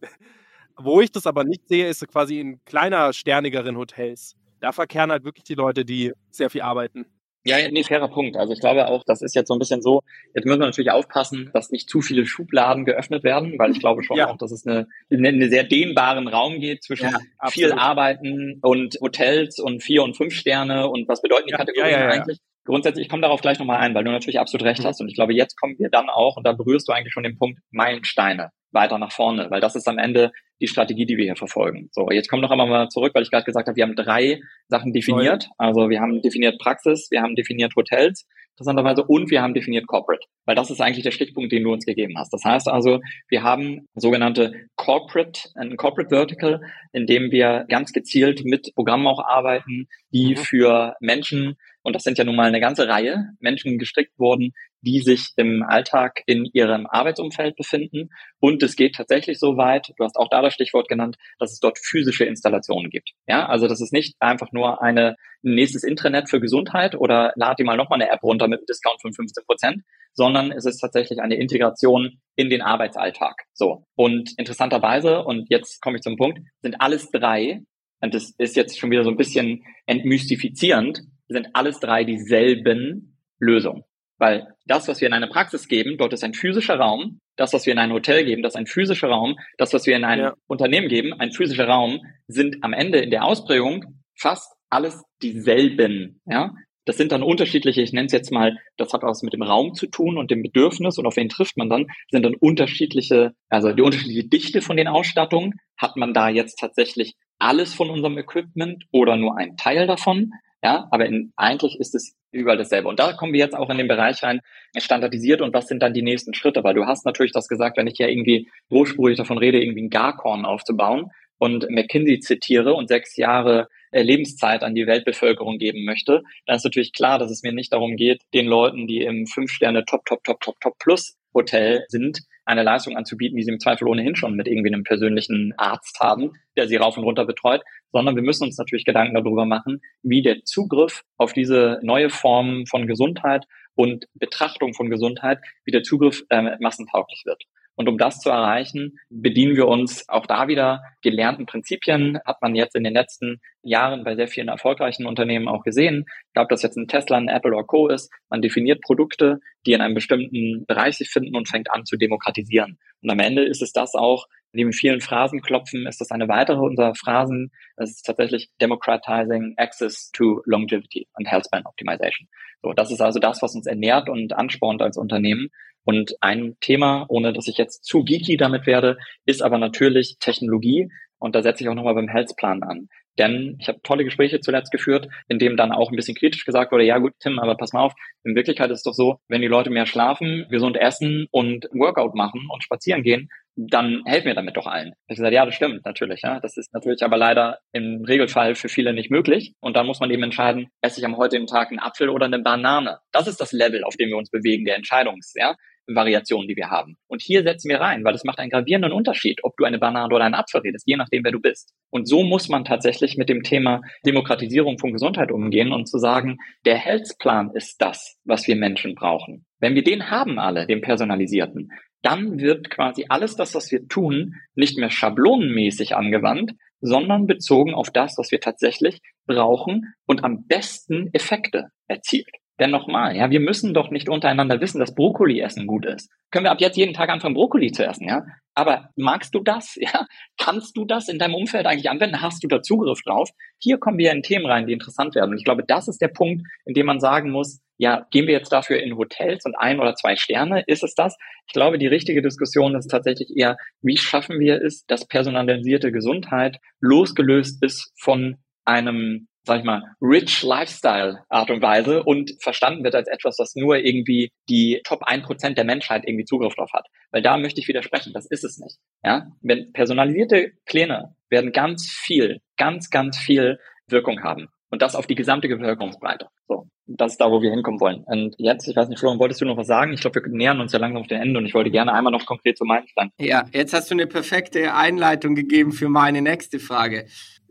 Wo ich das aber nicht sehe, ist quasi in kleiner, sternigeren Hotels. Da verkehren halt wirklich die Leute, die sehr viel arbeiten. Ja, nee, fairer Punkt. Also ich glaube auch, das ist jetzt so ein bisschen so, jetzt müssen wir natürlich aufpassen, dass nicht zu viele Schubladen geöffnet werden, weil ich glaube schon Ja. auch, dass es eine, eine, sehr dehnbaren Raum geht zwischen Ja, viel. Arbeiten und Hotels und vier und fünf Sterne und was bedeuten die Ja, Kategorien eigentlich? Grundsätzlich, ich komme darauf gleich nochmal ein, weil du natürlich absolut recht hast und ich glaube, jetzt kommen wir dann auch, und da berührst du eigentlich schon den Punkt Meilensteine weiter nach vorne, weil das ist am Ende die Strategie, die wir hier verfolgen. So, jetzt kommen noch einmal mal zurück, weil ich gerade gesagt habe, wir haben drei Sachen definiert. Also wir haben definiert Praxis, wir haben definiert Hotels, interessanterweise, und wir haben definiert Corporate, weil das ist eigentlich der Stichpunkt, den du uns gegeben hast. Das heißt also, wir haben sogenannte Corporate, ein Corporate Vertical, in dem wir ganz gezielt mit Programmen auch arbeiten, die Mhm. für Menschen, und das sind ja nun mal eine ganze Reihe, Menschen gestrickt wurden, die sich im Alltag in ihrem Arbeitsumfeld befinden. Und es geht tatsächlich so weit, du hast auch da das Stichwort genannt, dass es dort physische Installationen gibt. Ja, also das ist nicht einfach nur eine ein nächstes Intranet für Gesundheit oder lad dir mal nochmal eine App runter mit einem Discount von 15 Prozent, sondern es ist tatsächlich eine Integration in den Arbeitsalltag. So. Und interessanterweise, und jetzt komme ich zum Punkt, sind alles drei, und das ist jetzt schon wieder so ein bisschen entmystifizierend, sind alles drei dieselben Lösungen. Weil das, was wir in eine Praxis geben, dort ist ein physischer Raum. Das, was wir in ein Hotel geben, das ist ein physischer Raum. Das, was wir in ein Ja. Unternehmen geben, ein physischer Raum, sind am Ende in der Ausprägung fast alles dieselben. Ja, das sind dann unterschiedliche, ich nenne es jetzt mal, das hat was mit dem Raum zu tun und dem Bedürfnis und auf wen trifft man dann, sind dann unterschiedliche, also die unterschiedliche Dichte von den Ausstattungen hat man da jetzt tatsächlich alles von unserem Equipment oder nur ein Teil davon. Ja, aber in, eigentlich ist es überall dasselbe. Und da kommen wir jetzt auch in den Bereich rein, standardisiert und was sind dann die nächsten Schritte? Weil du hast natürlich das gesagt, wenn ich ja irgendwie großspurig davon rede, irgendwie ein Garkorn aufzubauen und McKinsey zitiere und sechs Jahre äh, Lebenszeit an die Weltbevölkerung geben möchte, dann ist natürlich klar, dass es mir nicht darum geht, den Leuten, die im Fünf-Sterne Top, Top, Top, Top, Top Plus Hotel sind, eine Leistung anzubieten, die sie im Zweifel ohnehin schon mit irgendwie einem persönlichen Arzt haben, der sie rauf und runter betreut, sondern wir müssen uns natürlich Gedanken darüber machen, wie der Zugriff auf diese neue Form von Gesundheit und Betrachtung von Gesundheit, wie der Zugriff äh, massentauglich wird. Und um das zu erreichen, bedienen wir uns auch da wieder gelernten Prinzipien. Hat man jetzt in den letzten Jahren bei sehr vielen erfolgreichen Unternehmen auch gesehen. Ich glaube, dass jetzt ein Tesla, ein Apple oder Co. ist. Man definiert Produkte, die in einem bestimmten Bereich sich finden und fängt an zu demokratisieren. Und am Ende ist es das auch, neben vielen Phrasen klopfen, ist das eine weitere unserer Phrasen. Es ist tatsächlich Democratizing Access to Longevity and Health Span Optimization. So, das ist also das, was uns ernährt und anspornt als Unternehmen. Und ein Thema, ohne dass ich jetzt zu geeky damit werde, ist aber natürlich Technologie. Und da setze ich auch nochmal beim Healthplan an. Denn ich habe tolle Gespräche zuletzt geführt, in dem dann auch ein bisschen kritisch gesagt wurde, ja gut, Tim, aber pass mal auf, in Wirklichkeit ist es doch so, wenn die Leute mehr schlafen, gesund essen und Workout machen und spazieren gehen, dann helfen wir damit doch allen. Ich gesagt, ja, das stimmt natürlich. Ja. Das ist natürlich aber leider im Regelfall für viele nicht möglich. Und dann muss man eben entscheiden, esse ich am heutigen Tag einen Apfel oder eine Banane. Das ist das Level, auf dem wir uns bewegen, der Entscheidungs, ja. Variationen, die wir haben. Und hier setzen wir rein, weil es macht einen gravierenden Unterschied, ob du eine Banane oder einen Apfel redest, je nachdem, wer du bist. Und so muss man tatsächlich mit dem Thema Demokratisierung von Gesundheit umgehen und zu sagen, der Healthplan ist das, was wir Menschen brauchen. Wenn wir den haben alle, den personalisierten, dann wird quasi alles das, was wir tun, nicht mehr schablonenmäßig angewandt, sondern bezogen auf das, was wir tatsächlich brauchen und am besten Effekte erzielt. Denn nochmal, ja, wir müssen doch nicht untereinander wissen, dass Brokkoli essen gut ist. Können wir ab jetzt jeden Tag anfangen, Brokkoli zu essen, ja? Aber magst du das? Ja? Kannst du das in deinem Umfeld eigentlich anwenden? Hast du da Zugriff drauf? Hier kommen wir in Themen rein, die interessant werden. Und ich glaube, das ist der Punkt, in dem man sagen muss, ja, gehen wir jetzt dafür in Hotels und ein oder zwei Sterne? Ist es das? Ich glaube, die richtige Diskussion ist tatsächlich eher, wie schaffen wir es, dass personalisierte Gesundheit losgelöst ist von einem sag ich mal, rich Lifestyle Art und Weise und verstanden wird als etwas, was nur irgendwie die Top 1% der Menschheit irgendwie Zugriff drauf hat. Weil da möchte ich widersprechen, das ist es nicht. Ja? Wenn personalisierte Pläne werden ganz viel, ganz, ganz viel Wirkung haben. Und das auf die gesamte Bevölkerungsbreite. So, das ist da, wo wir hinkommen wollen. Und jetzt, ich weiß nicht, Florian, wolltest du noch was sagen? Ich glaube, wir nähern uns ja langsam auf den Ende und ich wollte gerne einmal noch konkret zu meinen Stand. Ja, jetzt hast du eine perfekte Einleitung gegeben für meine nächste Frage.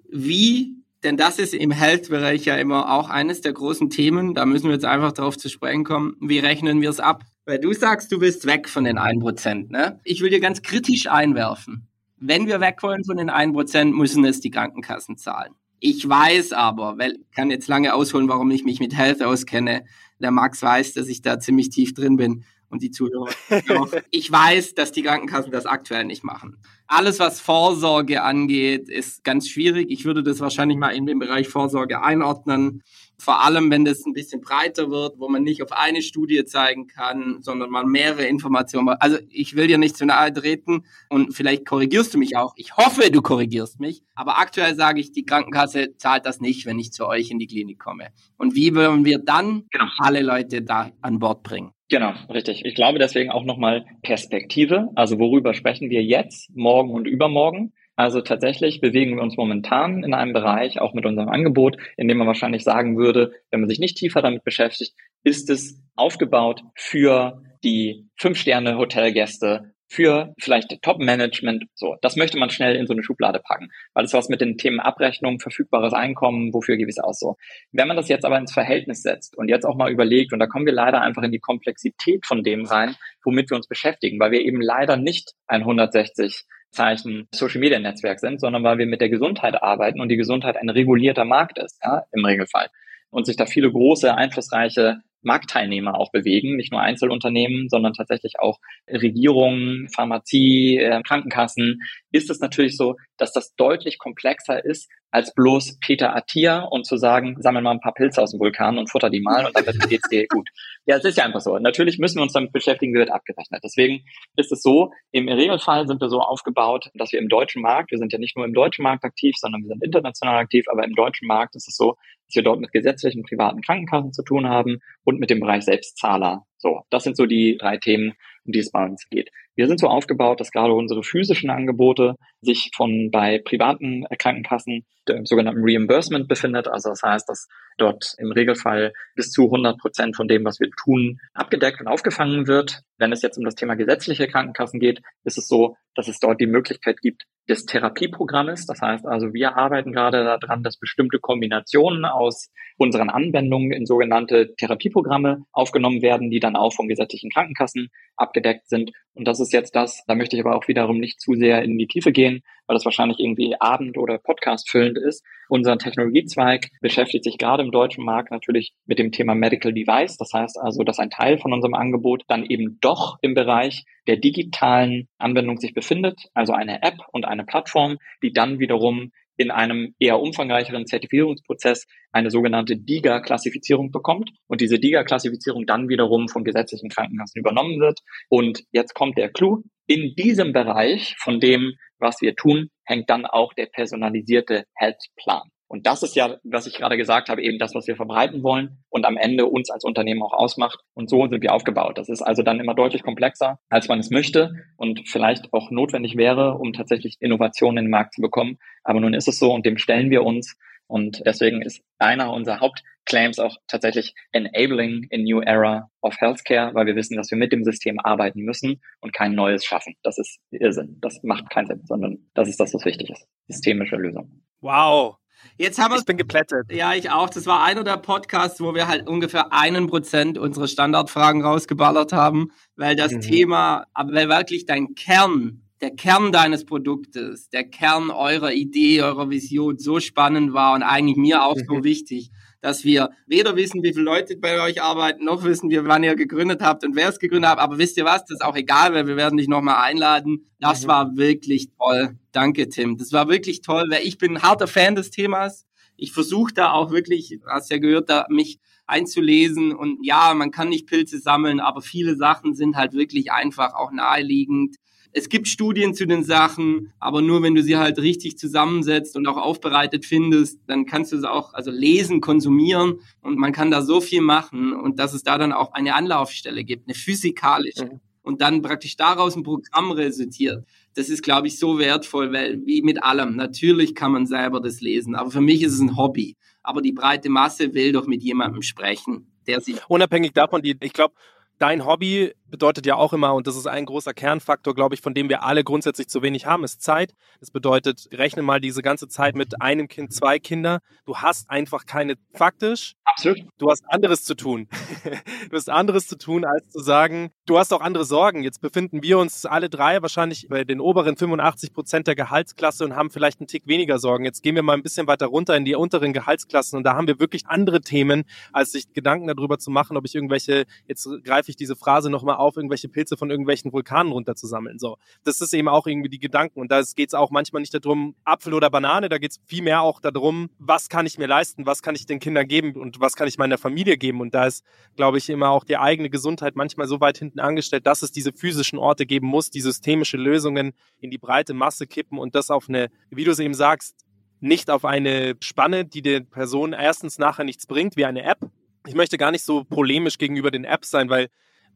Wie denn das ist im Health-Bereich ja immer auch eines der großen Themen. Da müssen wir jetzt einfach darauf zu sprechen kommen. Wie rechnen wir es ab? Weil du sagst, du bist weg von den 1%. Ne? Ich will dir ganz kritisch einwerfen. Wenn wir weg wollen von den 1%, müssen es die Krankenkassen zahlen. Ich weiß aber, weil ich kann jetzt lange ausholen, warum ich mich mit Health auskenne. Der Max weiß, dass ich da ziemlich tief drin bin und die Zuhörer. ich weiß, dass die Krankenkassen das aktuell nicht machen. Alles, was Vorsorge angeht, ist ganz schwierig. Ich würde das wahrscheinlich mal in den Bereich Vorsorge einordnen. Vor allem, wenn das ein bisschen breiter wird, wo man nicht auf eine Studie zeigen kann, sondern man mehrere Informationen. Also ich will dir nicht zu nahe treten und vielleicht korrigierst du mich auch. Ich hoffe, du korrigierst mich. Aber aktuell sage ich, die Krankenkasse zahlt das nicht, wenn ich zu euch in die Klinik komme. Und wie wollen wir dann genau. alle Leute da an Bord bringen? Genau, richtig. Ich glaube deswegen auch nochmal Perspektive. Also worüber sprechen wir jetzt, morgen und übermorgen? Also tatsächlich bewegen wir uns momentan in einem Bereich, auch mit unserem Angebot, in dem man wahrscheinlich sagen würde, wenn man sich nicht tiefer damit beschäftigt, ist es aufgebaut für die Fünf-Sterne-Hotelgäste für vielleicht Top-Management. So, das möchte man schnell in so eine Schublade packen, weil es was mit den Themen Abrechnung, verfügbares Einkommen, wofür gebe ich es aus so. Wenn man das jetzt aber ins Verhältnis setzt und jetzt auch mal überlegt, und da kommen wir leider einfach in die Komplexität von dem rein, womit wir uns beschäftigen, weil wir eben leider nicht ein 160 Zeichen Social Media Netzwerk sind, sondern weil wir mit der Gesundheit arbeiten und die Gesundheit ein regulierter Markt ist, ja, im Regelfall. Und sich da viele große, einflussreiche Marktteilnehmer auch bewegen, nicht nur Einzelunternehmen, sondern tatsächlich auch Regierungen, Pharmazie, äh, Krankenkassen, ist es natürlich so, dass das deutlich komplexer ist, als bloß Peter Attia und zu sagen, sammel mal ein paar Pilze aus dem Vulkan und futter die mal und dann geht's dir gut. Ja, es ist ja einfach so. Natürlich müssen wir uns damit beschäftigen, wie wird abgerechnet. Deswegen ist es so, im Regelfall sind wir so aufgebaut, dass wir im deutschen Markt, wir sind ja nicht nur im deutschen Markt aktiv, sondern wir sind international aktiv, aber im deutschen Markt ist es so, dass wir dort mit gesetzlichen privaten Krankenkassen zu tun haben und mit dem Bereich Selbstzahler. So, das sind so die drei Themen, um die es bei uns geht. Wir sind so aufgebaut, dass gerade unsere physischen Angebote sich von bei privaten Krankenkassen im sogenannten Reimbursement befindet. Also das heißt, dass dort im Regelfall bis zu 100 Prozent von dem, was wir tun, abgedeckt und aufgefangen wird. Wenn es jetzt um das Thema gesetzliche Krankenkassen geht, ist es so, dass es dort die Möglichkeit gibt, des Therapieprogrammes. Das heißt also, wir arbeiten gerade daran, dass bestimmte Kombinationen aus unseren Anwendungen in sogenannte Therapieprogramme aufgenommen werden, die dann auch von gesetzlichen Krankenkassen abgedeckt sind. Und das ist jetzt das, da möchte ich aber auch wiederum nicht zu sehr in die Tiefe gehen, weil das wahrscheinlich irgendwie Abend- oder Podcast füllend ist. Unser Technologiezweig beschäftigt sich gerade im deutschen Markt natürlich mit dem Thema Medical Device. Das heißt also, dass ein Teil von unserem Angebot dann eben doch im Bereich der digitalen Anwendung sich befindet, also eine App und eine Plattform, die dann wiederum in einem eher umfangreicheren Zertifizierungsprozess eine sogenannte DIGA-Klassifizierung bekommt und diese DIGA-Klassifizierung dann wiederum von gesetzlichen Krankenkassen übernommen wird. Und jetzt kommt der Clou. In diesem Bereich von dem, was wir tun, hängt dann auch der personalisierte Health-Plan. Und das ist ja, was ich gerade gesagt habe, eben das, was wir verbreiten wollen und am Ende uns als Unternehmen auch ausmacht. Und so sind wir aufgebaut. Das ist also dann immer deutlich komplexer, als man es möchte und vielleicht auch notwendig wäre, um tatsächlich Innovationen in den Markt zu bekommen. Aber nun ist es so und dem stellen wir uns. Und deswegen ist einer unserer Hauptclaims auch tatsächlich enabling a new era of healthcare, weil wir wissen, dass wir mit dem System arbeiten müssen und kein neues schaffen. Das ist Irrsinn. Das macht keinen Sinn, sondern das ist das, was wichtig ist. Systemische Lösung. Wow. Jetzt haben wir. Ich bin geplättet. Ja, ich auch. Das war einer der Podcasts, wo wir halt ungefähr einen Prozent unserer Standardfragen rausgeballert haben, weil das mhm. Thema, aber weil wirklich dein Kern, der Kern deines Produktes, der Kern eurer Idee, eurer Vision so spannend war und eigentlich mir auch mhm. so wichtig, dass wir weder wissen, wie viele Leute bei euch arbeiten, noch wissen wir, wann ihr gegründet habt und wer es gegründet hat. Aber wisst ihr was? Das ist auch egal, weil wir werden dich nochmal einladen. Das mhm. war wirklich toll. Danke, Tim. Das war wirklich toll, weil ich bin ein harter Fan des Themas. Ich versuche da auch wirklich, hast ja gehört, da mich einzulesen. Und ja, man kann nicht Pilze sammeln, aber viele Sachen sind halt wirklich einfach auch naheliegend. Es gibt Studien zu den Sachen, aber nur wenn du sie halt richtig zusammensetzt und auch aufbereitet findest, dann kannst du sie auch, also lesen, konsumieren und man kann da so viel machen und dass es da dann auch eine Anlaufstelle gibt, eine physikalische. Mhm. Und dann praktisch daraus ein Programm resultiert. Das ist, glaube ich, so wertvoll, weil wie mit allem, natürlich kann man selber das lesen, aber für mich ist es ein Hobby. Aber die breite Masse will doch mit jemandem sprechen, der sich. Unabhängig davon, die, ich glaube, dein Hobby bedeutet ja auch immer, und das ist ein großer Kernfaktor, glaube ich, von dem wir alle grundsätzlich zu wenig haben, ist Zeit. Das bedeutet, rechne mal diese ganze Zeit mit einem Kind, zwei Kinder. Du hast einfach keine, faktisch, Absolut. du hast anderes zu tun. du hast anderes zu tun, als zu sagen, du hast auch andere Sorgen. Jetzt befinden wir uns alle drei wahrscheinlich bei den oberen 85 Prozent der Gehaltsklasse und haben vielleicht einen Tick weniger Sorgen. Jetzt gehen wir mal ein bisschen weiter runter in die unteren Gehaltsklassen und da haben wir wirklich andere Themen, als sich Gedanken darüber zu machen, ob ich irgendwelche, jetzt greife ich diese Phrase nochmal auf, irgendwelche Pilze von irgendwelchen Vulkanen runterzusammeln. So, das ist eben auch irgendwie die Gedanken. Und da geht es auch manchmal nicht darum, Apfel oder Banane, da geht es vielmehr auch darum, was kann ich mir leisten, was kann ich den Kindern geben und was kann ich meiner Familie geben. Und da ist, glaube ich, immer auch die eigene Gesundheit manchmal so weit hinten angestellt, dass es diese physischen Orte geben muss, die systemische Lösungen in die breite Masse kippen und das auf eine, wie du es eben sagst, nicht auf eine Spanne, die der Person erstens nachher nichts bringt, wie eine App. Ich möchte gar nicht so polemisch gegenüber den Apps sein, weil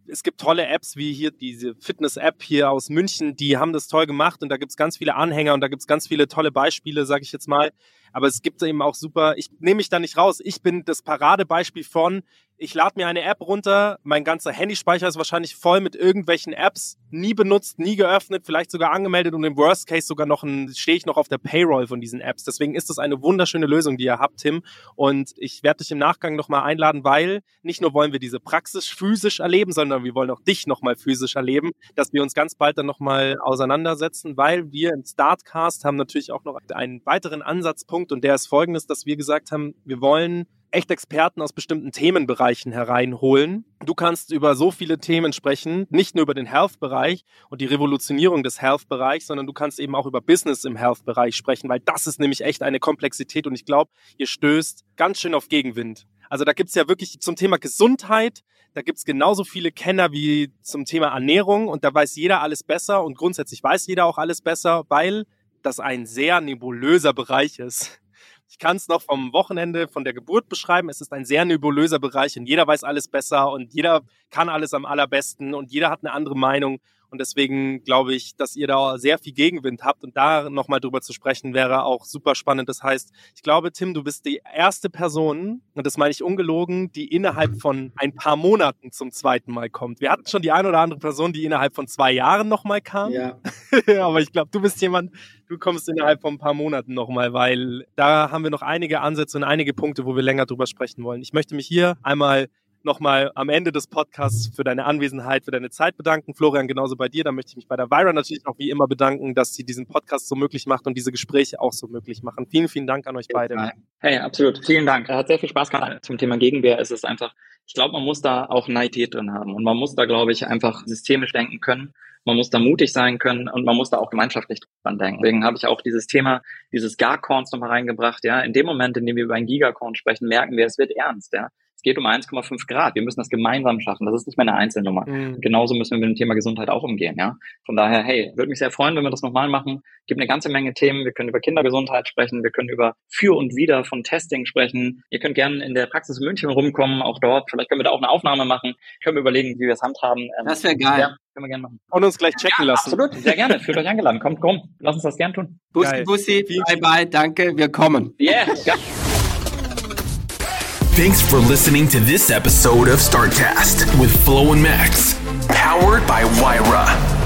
es gibt tolle Apps wie hier diese Fitness-App hier aus München, die haben das toll gemacht und da gibt es ganz viele Anhänger und da gibt es ganz viele tolle Beispiele, sage ich jetzt mal. Aber es gibt eben auch super, ich nehme mich da nicht raus. Ich bin das Paradebeispiel von, ich lade mir eine App runter, mein ganzer Handyspeicher ist wahrscheinlich voll mit irgendwelchen Apps, nie benutzt, nie geöffnet, vielleicht sogar angemeldet und im Worst Case sogar noch ein, stehe ich noch auf der Payroll von diesen Apps. Deswegen ist das eine wunderschöne Lösung, die ihr habt, Tim. Und ich werde dich im Nachgang nochmal einladen, weil nicht nur wollen wir diese Praxis physisch erleben, sondern wir wollen auch dich nochmal physisch erleben, dass wir uns ganz bald dann nochmal auseinandersetzen, weil wir im Startcast haben natürlich auch noch einen weiteren Ansatzpunkt und der ist folgendes, dass wir gesagt haben, wir wollen echt Experten aus bestimmten Themenbereichen hereinholen. Du kannst über so viele Themen sprechen, nicht nur über den Health-Bereich und die Revolutionierung des Health-Bereichs, sondern du kannst eben auch über Business im Health-Bereich sprechen, weil das ist nämlich echt eine Komplexität und ich glaube, ihr stößt ganz schön auf Gegenwind. Also da gibt's ja wirklich zum Thema Gesundheit, da gibt's genauso viele Kenner wie zum Thema Ernährung und da weiß jeder alles besser und grundsätzlich weiß jeder auch alles besser, weil das ein sehr nebulöser Bereich ist. Ich kann es noch vom Wochenende, von der Geburt beschreiben. Es ist ein sehr nebulöser Bereich und jeder weiß alles besser und jeder kann alles am allerbesten und jeder hat eine andere Meinung. Und deswegen glaube ich, dass ihr da sehr viel Gegenwind habt und da nochmal drüber zu sprechen wäre auch super spannend. Das heißt, ich glaube, Tim, du bist die erste Person, und das meine ich ungelogen, die innerhalb von ein paar Monaten zum zweiten Mal kommt. Wir hatten schon die eine oder andere Person, die innerhalb von zwei Jahren nochmal kam. Ja. Aber ich glaube, du bist jemand, du kommst innerhalb von ein paar Monaten nochmal, weil da haben wir noch einige Ansätze und einige Punkte, wo wir länger drüber sprechen wollen. Ich möchte mich hier einmal nochmal am Ende des Podcasts für deine Anwesenheit, für deine Zeit bedanken. Florian, genauso bei dir. Da möchte ich mich bei der Vira natürlich auch wie immer bedanken, dass sie diesen Podcast so möglich macht und diese Gespräche auch so möglich machen. Vielen, vielen Dank an euch beide. Hey, absolut. Vielen Dank. Hat sehr viel Spaß gemacht. Zum Thema Gegenwehr ist es einfach, ich glaube, man muss da auch Naivität drin haben und man muss da, glaube ich, einfach systemisch denken können. Man muss da mutig sein können und man muss da auch gemeinschaftlich dran denken. Deswegen habe ich auch dieses Thema, dieses Garcorns nochmal reingebracht. Ja, in dem Moment, in dem wir über ein Gigacorn sprechen, merken wir, es wird ernst. Ja, es geht um 1,5 Grad. Wir müssen das gemeinsam schaffen. Das ist nicht mehr eine Einzelnummer. Mhm. Genauso müssen wir mit dem Thema Gesundheit auch umgehen. Ja, von daher, hey, würde mich sehr freuen, wenn wir das nochmal machen. Gibt eine ganze Menge Themen. Wir können über Kindergesundheit sprechen. Wir können über Für und Wider von Testing sprechen. Ihr könnt gerne in der Praxis in München rumkommen, auch dort. Vielleicht können wir da auch eine Aufnahme machen. Können wir überlegen, wie wir es handhaben. Ähm, das wäre geil. Ja, können wir gerne machen. Und uns gleich checken ja, lassen. Absolut, sehr gerne. Fühlt euch eingeladen. Kommt, komm. Lass uns das gern tun. Bussi, Bussi, bye bye, danke, wir kommen. Yeah. Thanks for listening to this episode of StartCast with Flo and Max, powered by Wyra.